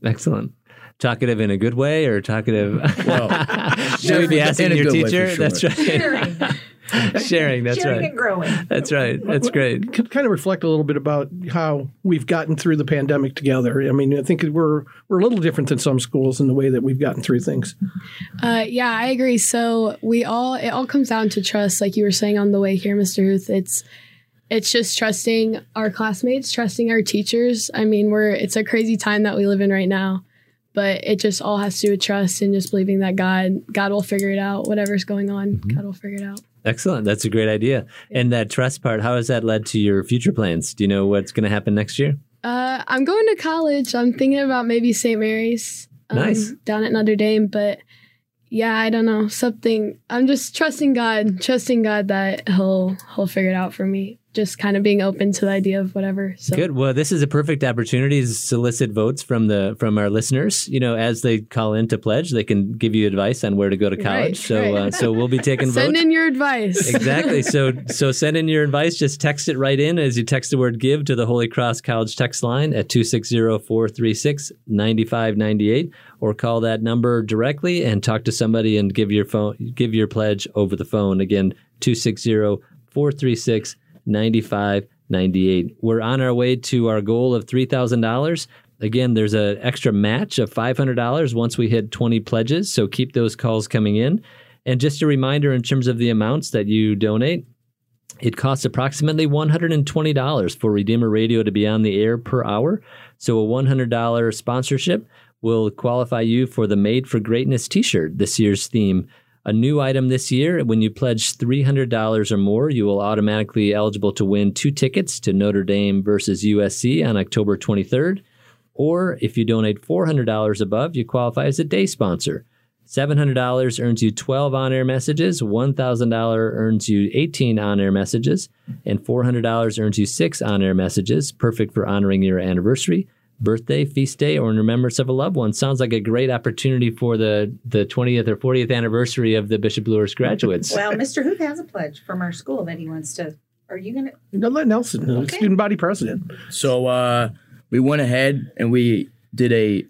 Excellent. Talkative in a good way or talkative? Well, Should we be asking your good way for teacher? sure. That's right. Sharing. Sharing, that's Sharing right. and growing. That's right. That's great. Could kind of reflect a little bit about how we've gotten through the pandemic together. I mean, I think we're we're a little different than some schools in the way that we've gotten through things. Uh, yeah, I agree. So we all it all comes down to trust, like you were saying on the way here, Mr. Huth. It's it's just trusting our classmates, trusting our teachers. I mean, we're it's a crazy time that we live in right now, but it just all has to do with trust and just believing that God God will figure it out. Whatever's going on, God will figure it out. Excellent. That's a great idea. And that trust part, how has that led to your future plans? Do you know what's going to happen next year? Uh, I'm going to college. I'm thinking about maybe St. Mary's. um, Nice. Down at Notre Dame, but yeah, I don't know something. I'm just trusting God, trusting God that He'll He'll figure it out for me. Just kind of being open to the idea of whatever. So Good. Well, this is a perfect opportunity to solicit votes from the from our listeners. You know, as they call in to pledge, they can give you advice on where to go to college. Right, so, right. Uh, so we'll be taking send votes. Send in your advice. exactly. So so send in your advice. Just text it right in as you text the word give to the Holy Cross College text line at 260-436-9598 or call that number directly and talk to somebody and give your phone give your pledge over the phone. Again, 260-436-9598. We're on our way to our goal of $3,000. Again, there's an extra match of $500 once we hit 20 pledges, so keep those calls coming in. And just a reminder in terms of the amounts that you donate, it costs approximately $120 for Redeemer Radio to be on the air per hour. So a $100 sponsorship will qualify you for the Made for Greatness t shirt, this year's theme. A new item this year, when you pledge $300 or more, you will automatically be eligible to win two tickets to Notre Dame versus USC on October 23rd. Or if you donate $400 above, you qualify as a day sponsor. $700 earns you 12 on air messages, $1,000 earns you 18 on air messages, and $400 earns you six on air messages, perfect for honoring your anniversary, birthday, feast day, or in remembrance of a loved one. Sounds like a great opportunity for the, the 20th or 40th anniversary of the Bishop Luers graduates. Well, Mr. Huth has a pledge from our school that he wants to. Are you going to? No, let Nelson, Okay. student body president. So uh, we went ahead and we did a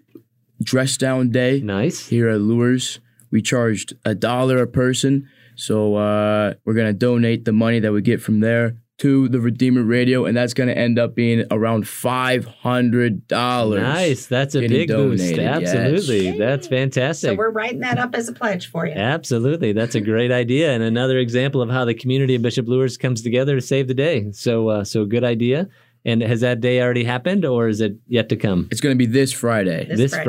dress down day. Nice. Here at Luers, we charged a dollar a person. So uh, we're gonna donate the money that we get from there to the Redeemer Radio, and that's gonna end up being around five hundred dollars. Nice. That's a Getting big boost. donated, yes. Absolutely. That's fantastic. So we're writing that up as a pledge for you. Absolutely. That's a great idea and another example of how the community of Bishop Luers comes together to save the day. So uh, so good idea. And has that day already happened or is it yet to come? It's gonna be this Friday. This This Friday.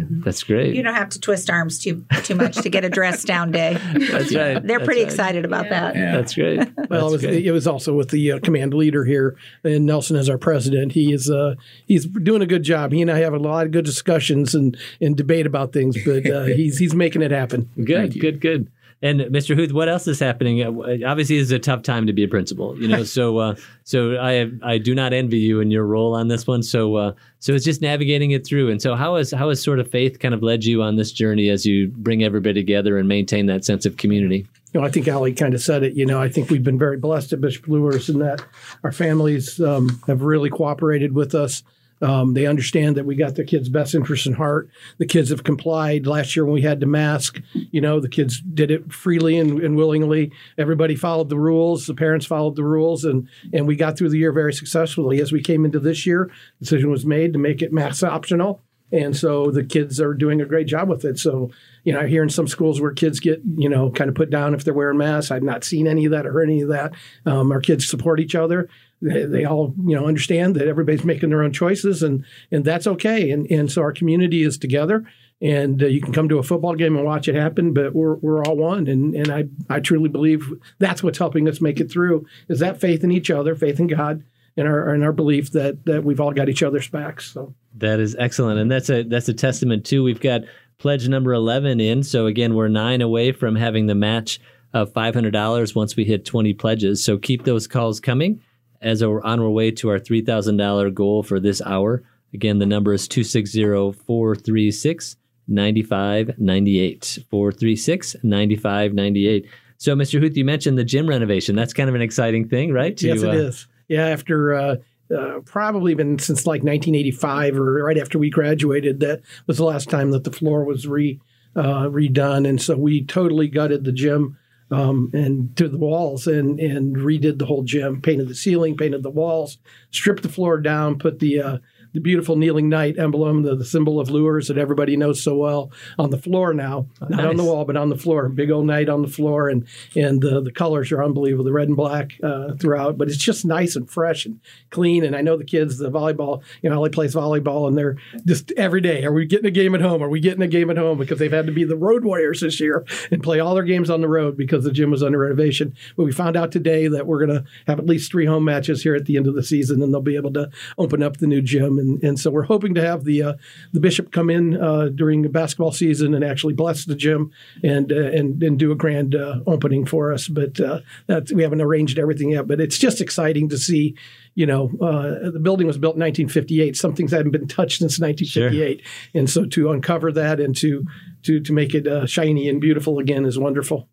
Friday. That's great. You don't have to twist arms too too much to get a dress down day. That's right. They're That's pretty right. excited about that. Yeah. That's great. Well, That's it was, great. it was also with the uh, command leader here, and Nelson as our president. He is uh, he's doing a good job. He and I have a lot of good discussions and, and debate about things, but uh, he's he's making it happen. Good, good, good. And Mr. Huth, what else is happening? Uh, Obviously, it's a tough time to be a principal, you know. So, uh, so I I do not envy you in your role on this one. So, uh, so it's just navigating it through. And so, how has how has sort of faith kind of led you on this journey as you bring everybody together and maintain that sense of community? You know, I think Ali kind of said it. You know, I think we've been very blessed at Bishop Luers in that our families um, have really cooperated with us. Um, they understand that we got their kids' best interests in heart. The kids have complied. Last year when we had to mask, you know, the kids did it freely and, and willingly. Everybody followed the rules. The parents followed the rules, and and we got through the year very successfully. As we came into this year, the decision was made to make it mask optional. And so the kids are doing a great job with it. So, you know, I hear in some schools where kids get, you know, kind of put down if they're wearing masks. I've not seen any of that or heard any of that. Um, our kids support each other. They, all, you know, understand that everybody's making their own choices, and and that's okay. And and so our community is together, and uh, you can come to a football game and watch it happen. But we're we're all one, and and I I truly believe that's what's helping us make it through is that faith in each other, faith in God, and our and our belief that that we've all got each other's backs. So. That is excellent, and that's a that's a testament too. We've got pledge number eleven in, so again, we're nine away from having the match of five hundred dollars once we hit twenty pledges. So keep those calls coming as we're on our way to our three thousand dollar goal for this hour. Again, the number is 260 436 9598. 436 9598. So, Mr. Huth, you mentioned the gym renovation. That's kind of an exciting thing, right? To, yes, it uh, is. Yeah, after uh, uh, probably been since like 1985 or right after we graduated, that was the last time that the floor was re uh, redone, and so we totally gutted the gym um, and to the walls and and redid the whole gym, painted the ceiling, painted the walls, stripped the floor down, put the uh, the beautiful kneeling knight emblem, the, the, symbol of Luers that everybody knows so well, on the floor now, oh, not nice. on the wall, but on the floor. Big old knight on the floor, and and the the colors are unbelievable, the red and black uh, throughout. But it's just nice and fresh and clean. And I know the kids, the volleyball, you know, Ollie plays volleyball, and they're just every day. Are we getting a game at home? Are we getting a game at home? Because they've had to be the road warriors this year and play all their games on the road because the gym was under renovation. But we found out today that we're going to have at least three home matches here at the end of the season, and they'll be able to open up the new gym. And, and so we're hoping to have the uh, the bishop come in uh, during the basketball season and actually bless the gym and uh, and and do a grand uh, opening for us. But uh, that we haven't arranged everything yet. But it's just exciting to see. You know, uh, the building was built in 1958. Some things hadn't been touched since 1958, sure. and so to uncover that and to to to make it shiny and beautiful again is wonderful.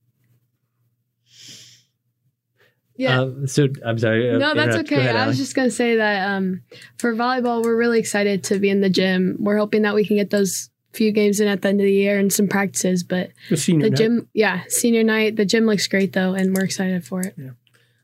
Yeah. Um, so I'm sorry. Uh, no, that's okay. Ahead, I was just gonna say that um, for volleyball, we're really excited to be in the gym. We're hoping that we can get those few games in at the end of the year and some practices. But the, the gym, yeah, senior night. The gym looks great though, and we're excited for it. Yeah.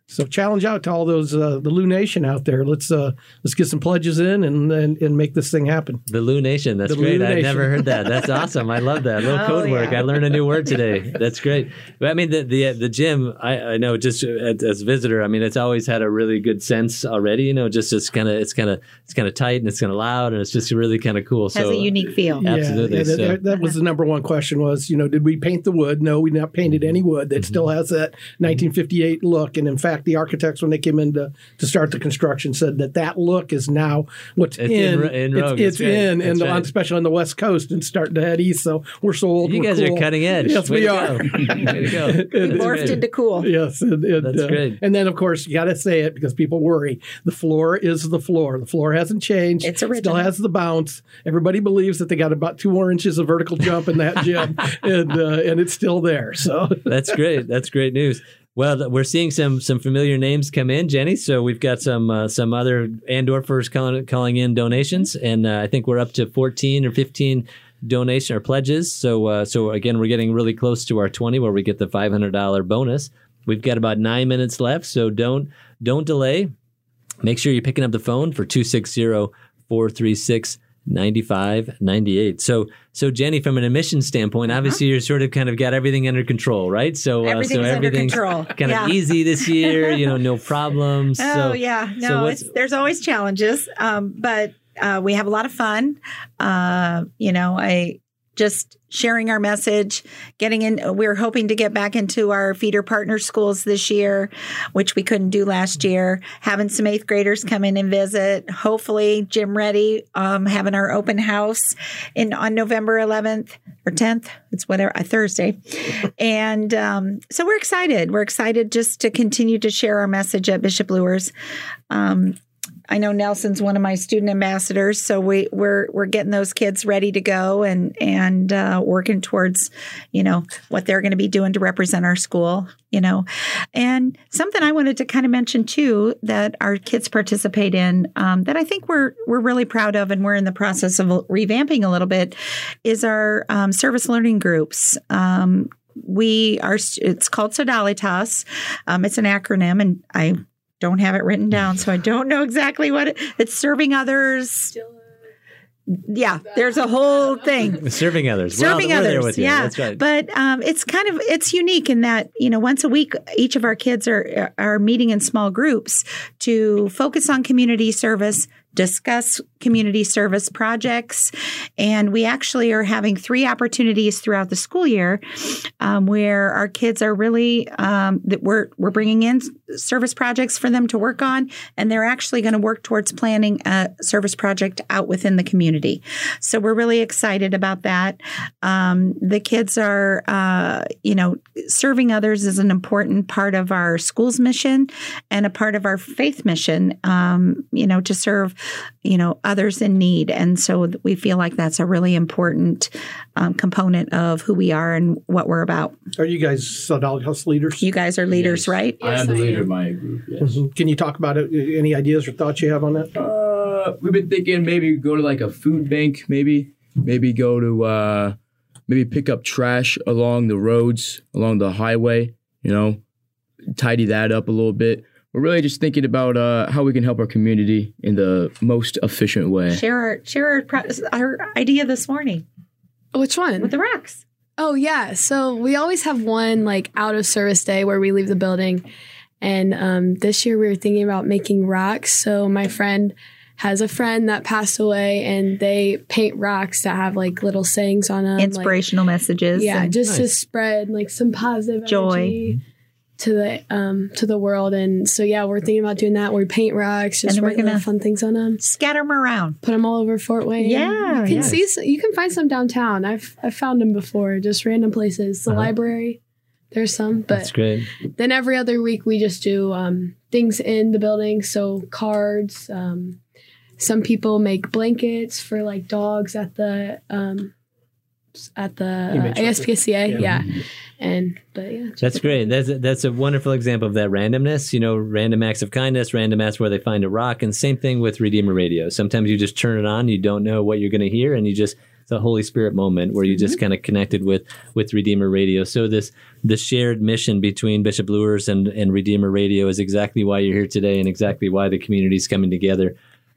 So challenge out to all those uh, the Lou Nation out there. Let's uh, let's get some pledges in and, and and make this thing happen. The Lou Nation. That's the great. I've never heard that. That's awesome. I love that. A little oh, code work. Yeah. I learned a new word today. That's great. But I mean the the the gym. I, I know just as, as a visitor. I mean it's always had a really good sense already. You know, just it's kind of it's kind of it's kind of tight and it's kind of loud and it's just really kind of cool. Has so, a unique feel. Yeah, absolutely. Yeah, that, so. that, was the number one question. Was you know did we paint the wood? No, we not painted any wood. That mm-hmm. still has that 1958 look. And in fact, the architects when they came in to, to start the construction said that that look is now what's it's in, in, in it's, it's in, and right. especially on the West Coast and starting to head east. So we're so old. You guys cool. are cutting edge. Yes, Way we are. Way to go. Morphed into cool. Yes, and, and, that's uh, great. And then of course you got to say it because people worry. The floor is the floor. The floor hasn't changed. It's original. Still has the bounce. Everybody believes that they got about two more inches of vertical jump in that gym, and uh, and it's still there. So that's great. That's great news. Well, we're seeing some some familiar names come in, Jenny. So we've got some uh, some other Andorfers calling calling in donations, and uh, I think we're up to fourteen or fifteen donation or pledges. So uh, so again, we're getting really close to our twenty, where we get the five hundred dollar bonus. We've got about nine minutes left, so don't don't delay. Make sure you're picking up the phone for 260 436 95 98 so so jenny from an emissions standpoint uh-huh. obviously you're sort of kind of got everything under control right? So uh, so everything's kind yeah. of easy this year you know no problems. Oh so, yeah. no so there's always challenges um, but uh, we have a lot of fun. Uh, you know i just sharing our message, getting in. We're hoping to get back into our feeder partner schools this year, which we couldn't do last year. Having some eighth graders come in and visit. Hopefully, gym ready. Um, having our open house in on November 11th or 10th. It's whatever a Thursday, and um, so we're excited. We're excited just to continue to share our message at Bishop Luers. Um, I know Nelson's one of my student ambassadors, so we, we're we're getting those kids ready to go and and uh, working towards, you know, what they're going to be doing to represent our school. You know, and something I wanted to kind of mention too that our kids participate in um, that I think we're we're really proud of, and we're in the process of revamping a little bit, is our um, service learning groups. Um, we are it's called Sodalitas. Um, it's an acronym, and I don't have it written down, so I don't know exactly what it, it's serving others. Yeah, there's a whole thing. Serving others. Serving well, others. Yeah, that's right. But um, it's kind of it's unique in that you know once a week each of our kids are are meeting in small groups to focus on community service, discuss community service projects. And we actually are having three opportunities throughout the school year um, where our kids are really, um, that we're, we're bringing in service projects for them to work on. And they're actually going to work towards planning a service project out within the community. So we're really excited about that. Um, the kids are, uh, you know, serving others is an important part of our school's mission and a part of our faith mission, um, you know, to serve you know, others in need. And so we feel like that's a really important um, component of who we are and what we're about. Are you guys Sodalitas leaders? You guys are leaders, right? I am the leader of my group. Yes. Mhm. Can you talk about it? Any ideas or thoughts you have on that? Uh, we've been thinking maybe go to like a food bank, maybe maybe go to uh, maybe pick up trash along the roads, along the highway. You know, tidy that up a little bit. We're really just thinking about uh, how we can help our community in the most efficient way. Share our share our, our idea this morning Which one? with the rocks. Oh yeah. So we always have one like out of service day where we leave the building. And um, this year we were thinking about making rocks. So my friend has a friend that passed away and they paint rocks that have like little sayings on them. like- Inspirational messages. yeah, and- just to spread like some positive Joy. energy to the um to the world. And so yeah, we're thinking about doing that. Where we paint rocks, just And we're write little gonna- fun things on them. scatter them around. Put them all over Fort Wayne. Yeah, you can yes. see you can find some downtown. I've I've found them before, just random places. The Uh-huh. library, there's some, but That's great. then every other week we just do um, things in the building. So cards. Um, some people make blankets for like dogs at the um, at the You made ASPCA. Yeah. Yeah. and but yeah, That's great. That's a, that's a wonderful example of that randomness. You know, random acts of kindness, random acts where they find a rock, and same thing with Redeemer Radio. Sometimes you just turn it on, you don't know what you're going to hear, and you just it's a Holy Spirit moment where you just mm-hmm. kind of connected with with Redeemer Radio. So this the shared mission between Bishop Luers and and Redeemer Radio is exactly why you're here today, and exactly why the community is coming together.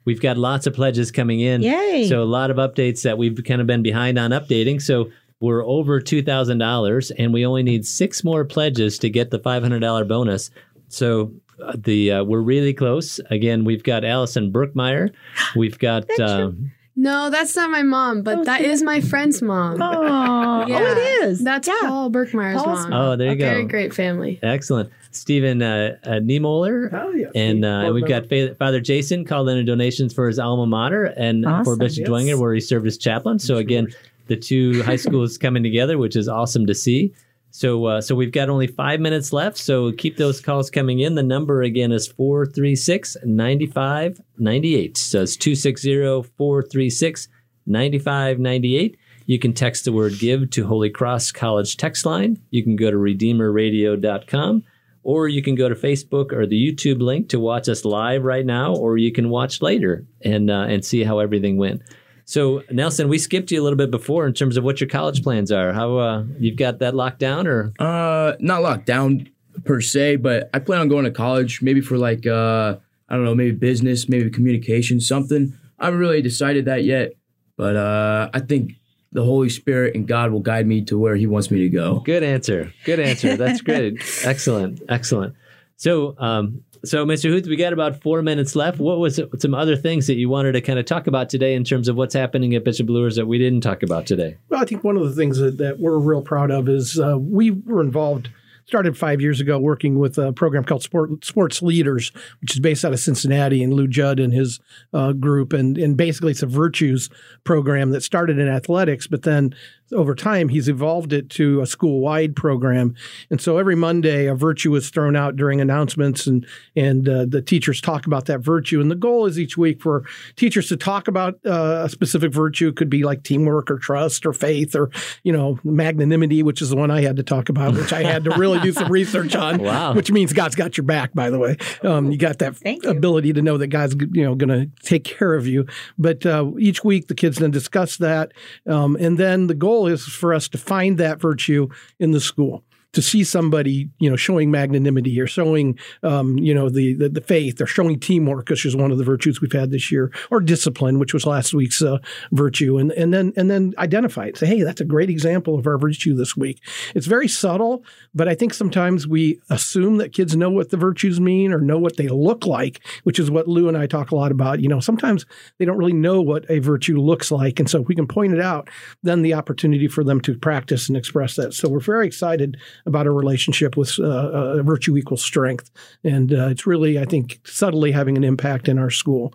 We've got lots of pledges coming in. Yay. So a lot of updates that we've kind of been behind on updating. So we're over two thousand dollars, and we only need six more pledges to get the five hundred dollar bonus. So uh, the uh, we're really close. Again, we've got Allison Brookmeyer. We've got um, no, that's not my mom, but that is my friend's mom. Oh, Yeah. oh, it is. That's Paul Berkmeyer's Paul's mom. Oh, there you A go. Very great family. excellent Stephen uh, uh, Niemoller. Oh, yeah. And uh, Board we've got Fa- Father Jason called in a donations for his alma mater and for Bishop Yes. Dwenger, where he served as chaplain. So again, the two high schools coming together, which is awesome to see. So uh, so we've got only five minutes left. So keep those calls coming in. The number again is 436 9598. So it's 260 436 9598. You can text the word give to Holy Cross College text line. You can go to redeemerradio.com or you can go to Facebook or the YouTube link to watch us live right now, or you can watch later and uh, and see how everything went. So Nelson, we skipped you a little bit before in terms of what your college plans are. How uh, you've got that locked down, or Uh, not locked down per se, but I plan on going to college, maybe for like uh, I don't know, maybe business, maybe communication, something. I haven't really decided that yet, but uh, I think the Holy Spirit and God will guide me to where He wants me to go. good answer, good answer. That's great, excellent, excellent. So, um, so Mr. Huth, we got about four minutes left. What was it, some other things that you wanted to kind of talk about today in terms of what's happening at Bishop Luers that we didn't talk about today? Well, I think one of the things that, that we're real proud of is uh, we were involved. Started five years ago working with a program called Sport, Sports Leaders, which is based out of Cincinnati, and Lou Judd and his uh, group. And, and basically, it's a virtues program that started in athletics, but then over time, he's evolved it to a school wide program. And so every Monday, a virtue is thrown out during announcements, and, and uh, the teachers talk about that virtue. And the goal is each week for teachers to talk about uh, a specific virtue. It could be like teamwork or trust or faith or, you know, magnanimity, which is the one I had to talk about, which I had to really do some research on, Wow. which means God's got your back, by the way. Um, you got that Thank you. ability to know that God's, you know, going to take care of you. But uh, each week, the kids then discuss that. Um, and then the goal is for us to find that virtue in the school. To see somebody, you know, showing magnanimity or showing, um, you know, the, the the faith or showing teamwork, which is one of the virtues we've had this year, or discipline, which was last week's uh, virtue, and and then and then identify it. Say, hey, that's a great example of our virtue this week. It's very subtle, but I think sometimes we assume that kids know what the virtues mean or know what they look like, which is what Lou and I talk a lot about. You know, sometimes they don't really know what a virtue looks like, and so if we can point it out, then the opportunity for them to practice and express that. So we're very excited about our relationship with uh, uh, virtue equals strength, and uh, it's really, I think, subtly having an impact in our school,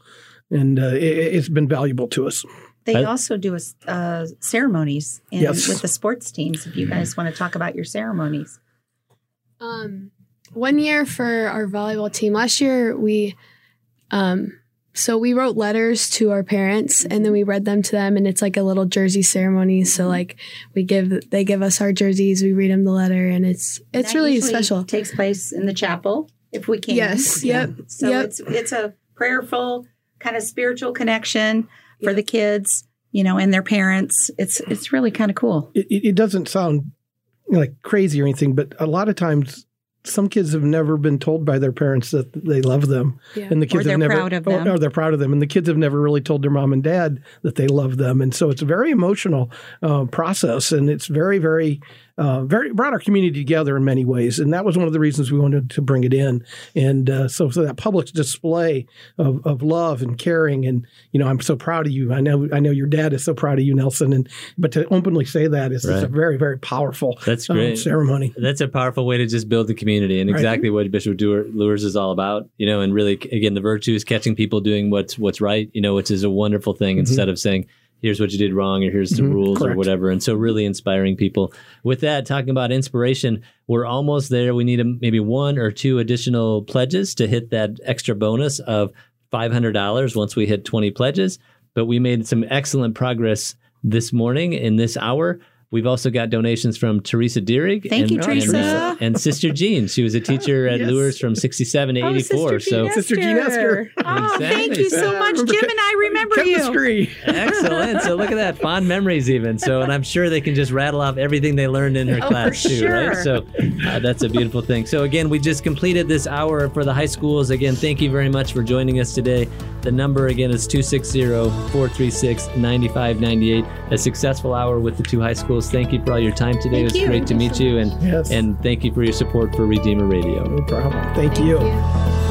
and uh, it, it's been valuable to us. They I- also do uh, ceremonies in, Yes. with the sports teams. If you guys want to talk about your ceremonies, Um, one year for our volleyball team. Last year we um So we wrote letters to our parents and then we read them to them and it's like a little jersey ceremony. So mm-hmm. like we give they give us our jerseys, we read them the letter and it's it's That really usually special. Takes place in the chapel if we can. Yes, yep, So yep. it's it's a prayerful kind of spiritual connection for the kids, you know, and their parents. It's it's really kind of cool. it, it it doesn't sound like crazy or anything, but a lot of times some kids have never been told by their parents that they love them, Yeah. and the kids have never, proud of or- Or, they're proud of them, and the kids have never really told their mom and dad that they love them, and so it's a very emotional uh, process, and it's very, very, uh, very brought our community together in many ways, and that was one of the reasons we wanted to bring it in, and uh, so so that public display of, of love and caring, and you know, I'm so proud of you. I know, I know your dad is so proud of you, Nelson, and but to openly say that is, is a very, very powerful That's um, great. ceremony. That's a powerful way to just build the community and Right. exactly what Bishop Dewar- Luers is all about, you know, and really, again, the virtues, catching people doing what's, what's right, you know, which is a wonderful thing instead of saying, here's what you did wrong or here's the Mhm. rules or whatever. And so really inspiring people with that, talking about inspiration, we're almost there. We need a, maybe one or two additional pledges to hit that extra bonus of $500 once we hit 20 pledges. But we made some excellent progress this morning in this hour. We've also got donations from Teresa Deerig. Thank and, you, Teresa. And, and Sister Jean. She was a teacher at Yes. Luers from 67 to 84. so Sister Jean Esther. Oh, thank you so much, Remember Jim, and I remember you. Chemistry. excellent. So look at that. Fond memories, even. So, and I'm sure they can just rattle off everything they learned in her Oh, class, for too, right? So uh, that's a beautiful thing. So, again, we just completed this hour for the high schools. Again, thank you very much for joining us today. The number again is 260 436 9598. A successful hour with the two high schools. Thank you for all your time today. it was you. great to meet you. And, Yes. and thank you for your support for Redeemer Radio. no problem. Thank you. you.